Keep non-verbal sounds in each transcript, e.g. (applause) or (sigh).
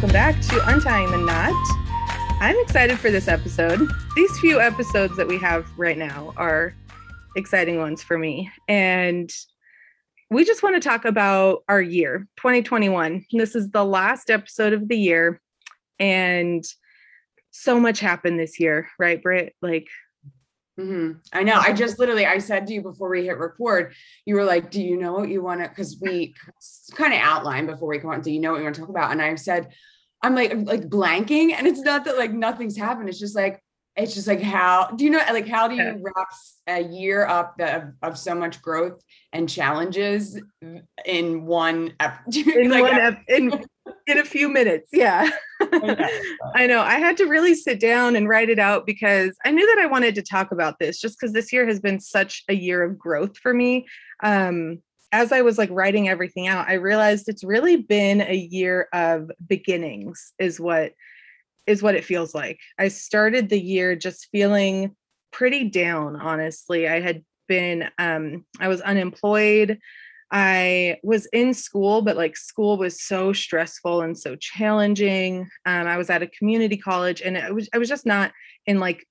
welcome back to Untying the Knot. I'm excited for this episode. These few episodes that we have right now are exciting ones for me. And we just want to talk about our year, 2021. This is the last episode of the year. And so much happened this year, right, Britt? Like, Mm-hmm. I know. I just literally, I said to you before we hit record, you were like, do you know what you want to, cause we (laughs) kind of outlined before we come on, do you know what you want to talk about? And I said, I'm like, like blanking. And it's not that like nothing's happened. It's just like, it's just like, how do you know, like, how do you wrap a year up of, of so much growth and challenges in one, (laughs) in, like, one ep- in, in a few minutes. Yeah. (laughs) (laughs) I know. I had to really sit down and write it out because I knew that I wanted to talk about this just because this year has been such a year of growth for me. Um, as I was like writing everything out, I realized it's really been a year of beginnings, is what is what it feels like. I started the year just feeling pretty down, honestly. I had been um, I was unemployed. I was in school, but like school was so stressful and so challenging. Um, I was at a community college and it was I was just not in like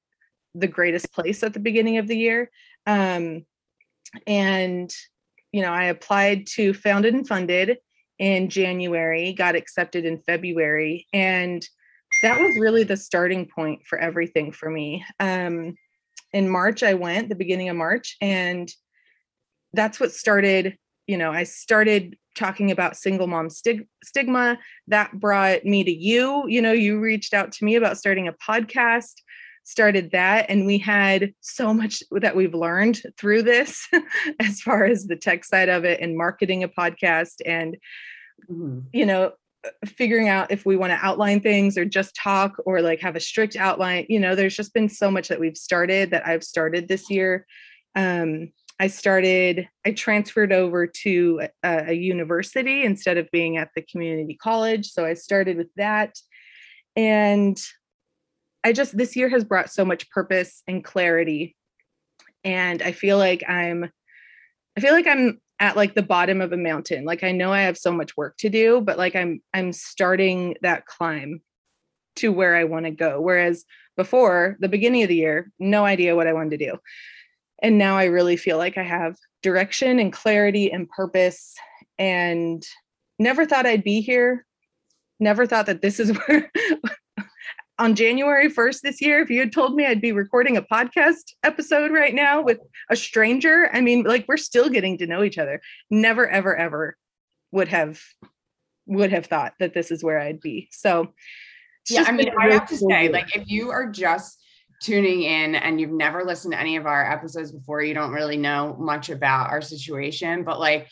the greatest place at the beginning of the year. Um, and you know, I applied to Founded and Funded in January, got accepted in February, and that was really the starting point for everything for me. Um, in March, I went the beginning of March, and that's what started you know, I started talking about single mom stig- stigma. That brought me to you. You know, you reached out to me about starting a podcast, started that, and we had so much that we've learned through this (laughs) as far as the tech side of it and marketing a podcast and, mm-hmm. you know, figuring out if we want to outline things or just talk or like have a strict outline you know there's just been so much that we've started that i've started this year um I started, I transferred over to a, a, university instead of being at the community college. So I started with that. And I just, this year has brought so much purpose and clarity. And I feel like I'm, I feel like I'm at like the bottom of a mountain. Like I know I have so much work to do, but like I'm, I'm starting that climb to where I want to go. Whereas before the beginning of the year, no idea what I wanted to do. And now I really feel like I have direction and clarity and purpose and never thought I'd be here. Never thought that this is (laughs) where on January 1st this year, if you had told me I'd be recording a podcast episode right now with a stranger, I mean, like we're still getting to know each other. Never, ever, ever would have would have thought that this is where I'd be. So yeah, I mean, I have to say, like, if you are just tuning in and you've never listened to any of our episodes before, you don't really know much about our situation, but like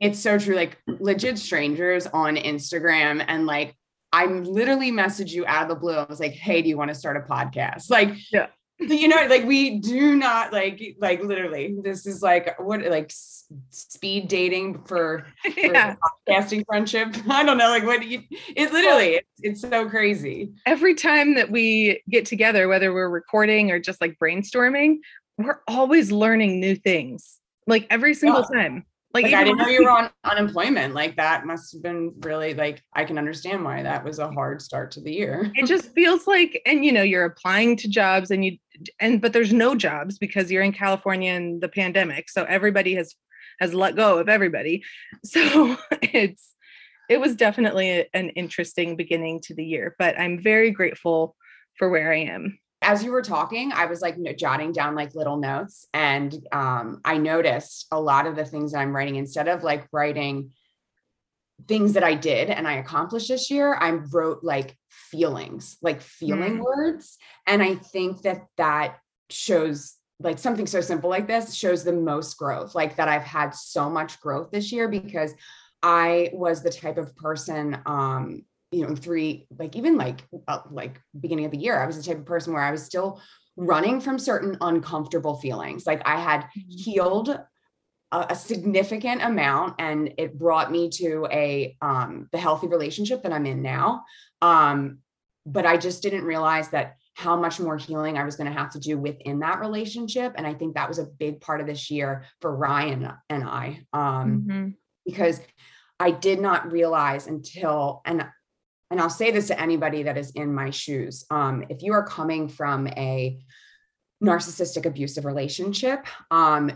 it's so true. Like legit strangers on Instagram and like I literally messaged you out of the blue. I was like, hey, do you want to start a podcast? Like, yeah you know like we do not like like literally this is like what like s- speed dating for, (laughs) for yeah. podcasting friendship (laughs) i don't know like what you, it literally it's, it's so crazy every time that we get together whether we're recording or just like brainstorming we're always learning new things like every single yeah. time like, like I didn't know you were on (laughs) unemployment. Like that must have been really like I can understand why that was a hard start to the year. it just feels like, and you know, you're applying to jobs and you and but there's no jobs because you're in California and the pandemic. So everybody has has let go of everybody. (laughs) So it's it was definitely an interesting beginning to the year, but I'm very grateful for where I am as you were talking, I was like jotting down like little notes, and um, I noticed a lot of the things that I'm writing instead of like writing things that I did and I accomplished this year, I wrote like feelings, like feeling mm. words, and I think that that shows like something so simple like this shows the most growth, like that I've had so much growth this year because I was the type of person um you know three like even like uh, like beginning of the year i was the type of person where i was still running from certain uncomfortable feelings like i had mm-hmm. healed a, a significant amount and it brought me to a um the healthy relationship that i'm in now um but i just didn't realize that how much more healing I was going to have to do within that relationship. And I think that was a big part of this year for Ryan and I, um, mm-hmm. because I did not realize until, and and I'll say this to anybody that is in my shoes. Um, if you are coming from a narcissistic abusive relationship, um,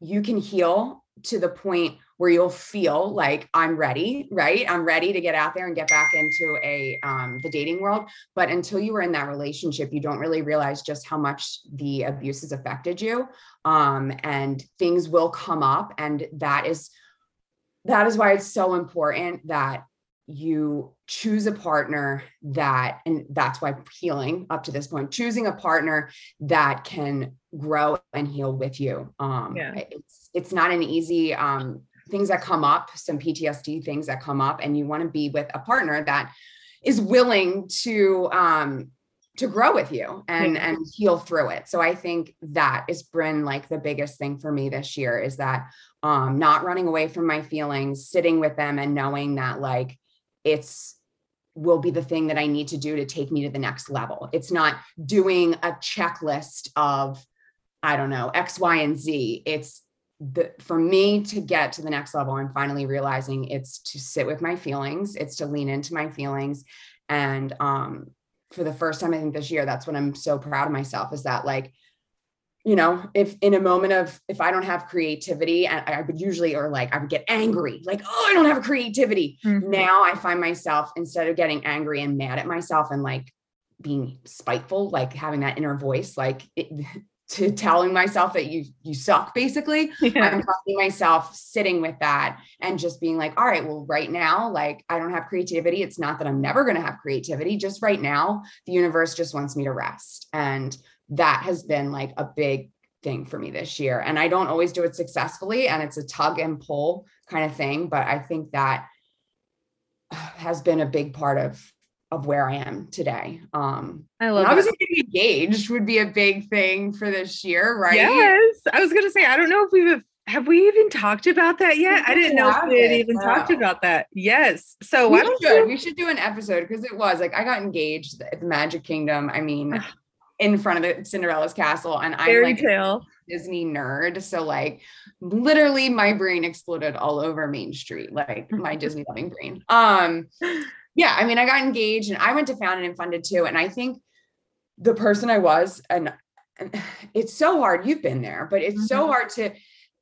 you can heal to the point where you'll feel like I'm ready, right? I'm ready to get out there and get back into a um, the dating world. But until you were in that relationship, you don't really realize just how much the abuse has affected you, um, and things will come up, and that is that is why it's so important that you choose a partner that and that's why healing up to this point choosing a partner that can grow and heal with you um yeah. it's it's not an easy um things that come up some ptsd things that come up and you want to be with a partner that is willing to um to grow with you and yeah. and heal through it so i think that is been like the biggest thing for me this year is that um not running away from my feelings sitting with them and knowing that like it's will be the thing that I need to do to take me to the next level. It's not doing a checklist of, I don't know, X, Y, and Z. It's the, for me to get to the next level, I'm finally realizing it's to sit with my feelings, it's to lean into my feelings. And um, for the first time, I think this year, that's what I'm so proud of myself is that like you know, if in a moment of if I don't have creativity, I, I would usually or like I would get angry, like, oh, I don't have creativity. Mm-hmm. Now I find myself instead of getting angry and mad at myself and like being spiteful, like having that inner voice, like it, (laughs) to telling myself that you you suck basically (laughs) yeah. i'm finding myself sitting with that and just being like all right well right now like i don't have creativity it's not that i'm never going to have creativity just right now the universe just wants me to rest and that has been like a big thing for me this year. And I don't always do it successfully, and it's a tug and pull kind of thing. But I think that has been a big part of of where I am today. Um, I love obviously getting engaged would be a big thing for this year, right? Yes. I was gonna say, I don't know if we've have we even talked about that yet? I didn't know if we had even talked about that. Yes. So we should. You- we should do an episode because it was like I got engaged at the Magic Kingdom. I mean, in front of the Cinderella's castle. And I'm Fairy like tale. Disney nerd. So like literally my brain exploded all over Main Street, like (laughs) my Disney loving brain. Um yeah, I mean, I got engaged and I went to Founded and Funded too. And I think the person I was, and, and it's so hard, you've been there, but it's mm-hmm. so hard to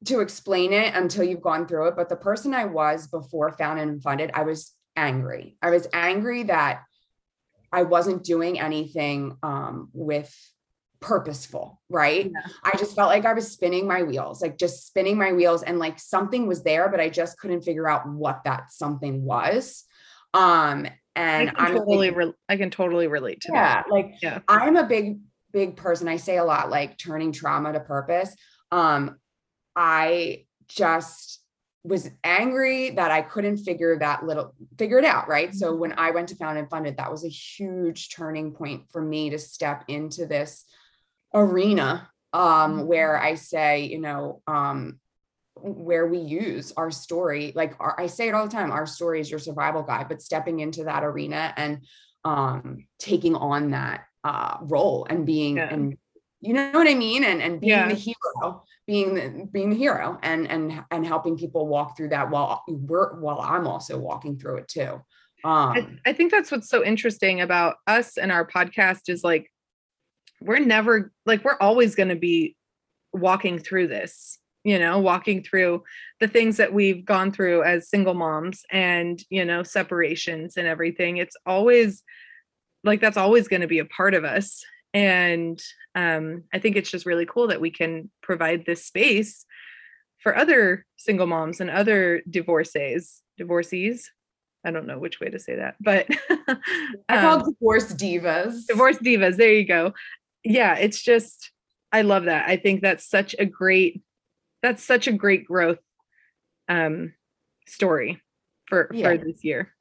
to explain it until you've gone through it. But the person I was before Founded and Funded, I was angry. I was angry that I wasn't doing anything um, with purposeful, right? Yeah. I just felt like I was spinning my wheels, like just spinning my wheels and like something was there, but I just couldn't figure out what that something was. Um, and I am totally, re- I can totally relate to yeah, that. Like, yeah, I'm a big, big person. I say a lot, like turning trauma to purpose. Um, I just was angry that I couldn't figure that little figure it out, right? So mm-hmm. when I went to Found and Funded, that was a huge turning point for me to step into this arena um mm-hmm. where I say, you know, um where we use our story like our, I say it all the time, our story is your survival guide, but stepping into that arena and um taking on that uh role and being yeah. and you know what I mean? And and being yeah. the hero, being the, being the hero and and and helping people walk through that while we're while I'm also walking through it too. Um I, I think that's what's so interesting about us and our podcast is like we're never like we're always going to be walking through this you know walking through the things that we've gone through as single moms and you know separations and everything it's always like that's always going to be a part of us and um, I think it's just really cool that we can provide this space for other single moms and other divorcees, divorcees. I don't know which way to say that, but (laughs) I call um, divorce divas. Divorce divas. There you go. Yeah, it's just I love that. I think that's such a great that's such a great growth um story for yeah. for this year.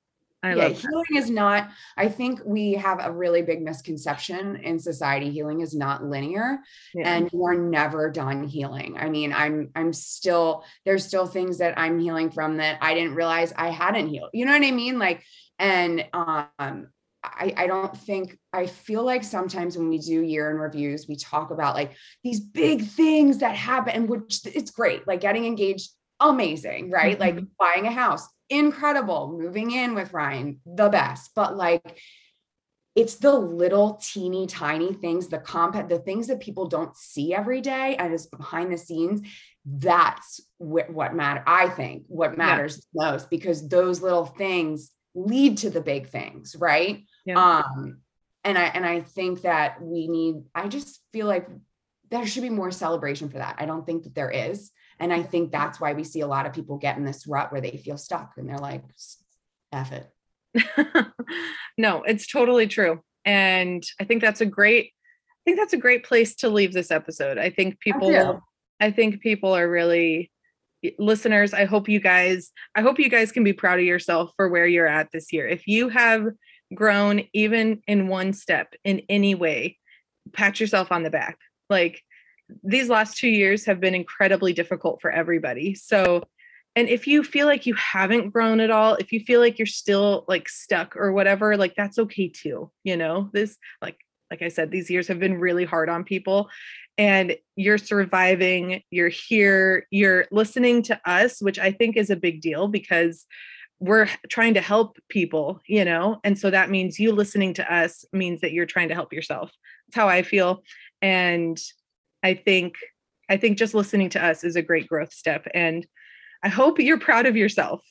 I yeah, healing that. is not, I think we have a really big misconception in society. Healing is not linear yeah. and you are never done healing. I mean, I'm I'm still there's still things that I'm healing from that I didn't realize I hadn't healed. You know what I mean? Like, and um I, I don't think I feel like sometimes when we do year in reviews, we talk about like these big things that happen, which it's great, like getting engaged, amazing, right? Mm-hmm. Like buying a house, incredible. Moving in with Ryan, the best. But like, it's the little teeny tiny things, the comp, the things that people don't see every day and is behind the scenes. That's wh- what matter. I think what matters yeah. most because those little things lead to the big things, right? Yeah. Um, and I and I think that we need. I just feel like there should be more celebration for that. I don't think that there is. And I think that's why we see a lot of people get in this rut where they feel stuck and they're like, F it. (laughs) no, it's totally true. And I think that's a great, I think that's a great place to leave this episode. I think people, I, I think people are really listeners. I hope you guys, I hope you guys can be proud of yourself for where you're at this year. If you have grown even in one step in any way, pat yourself on the back. Like these last two years have been incredibly difficult for everybody. So, and if you feel like you haven't grown at all, if you feel like you're still like stuck or whatever, like that's okay too. You know, this, like, like I said, these years have been really hard on people and you're surviving, you're here, you're listening to us, which I think is a big deal because we're trying to help people, you know? And so that means you listening to us means that you're trying to help yourself. That's how I feel. And I think I think just listening to us is a great growth step and I hope you're proud of yourself.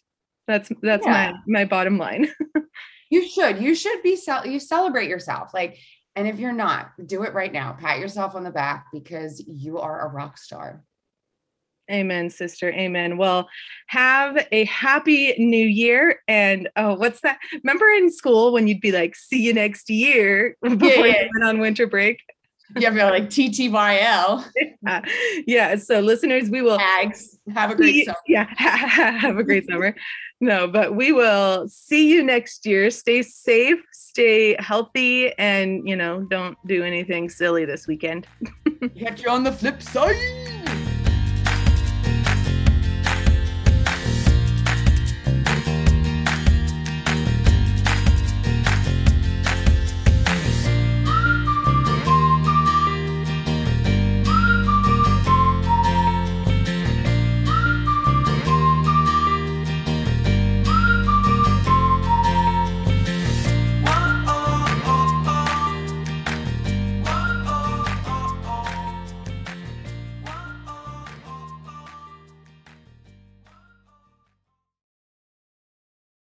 That's that's yeah. my my bottom line. (laughs) you should. You should be you celebrate yourself. Like and if you're not, do it right now. Pat yourself on the back because you are a rock star. Amen, sister. Amen. Well, have a happy new year. And oh, what's that? Remember in school when you'd be like, see you next year (laughs) before yeah, yeah. you went on winter break? Yeah, but like TTYL. Yeah. (laughs) yeah. So listeners, we will HAGS. Have a great summer. Yeah. (laughs) have a great summer. No, but we will see you next year. Stay safe, stay healthy, and you know, don't do anything silly this weekend. (laughs) Catch you on the flip side.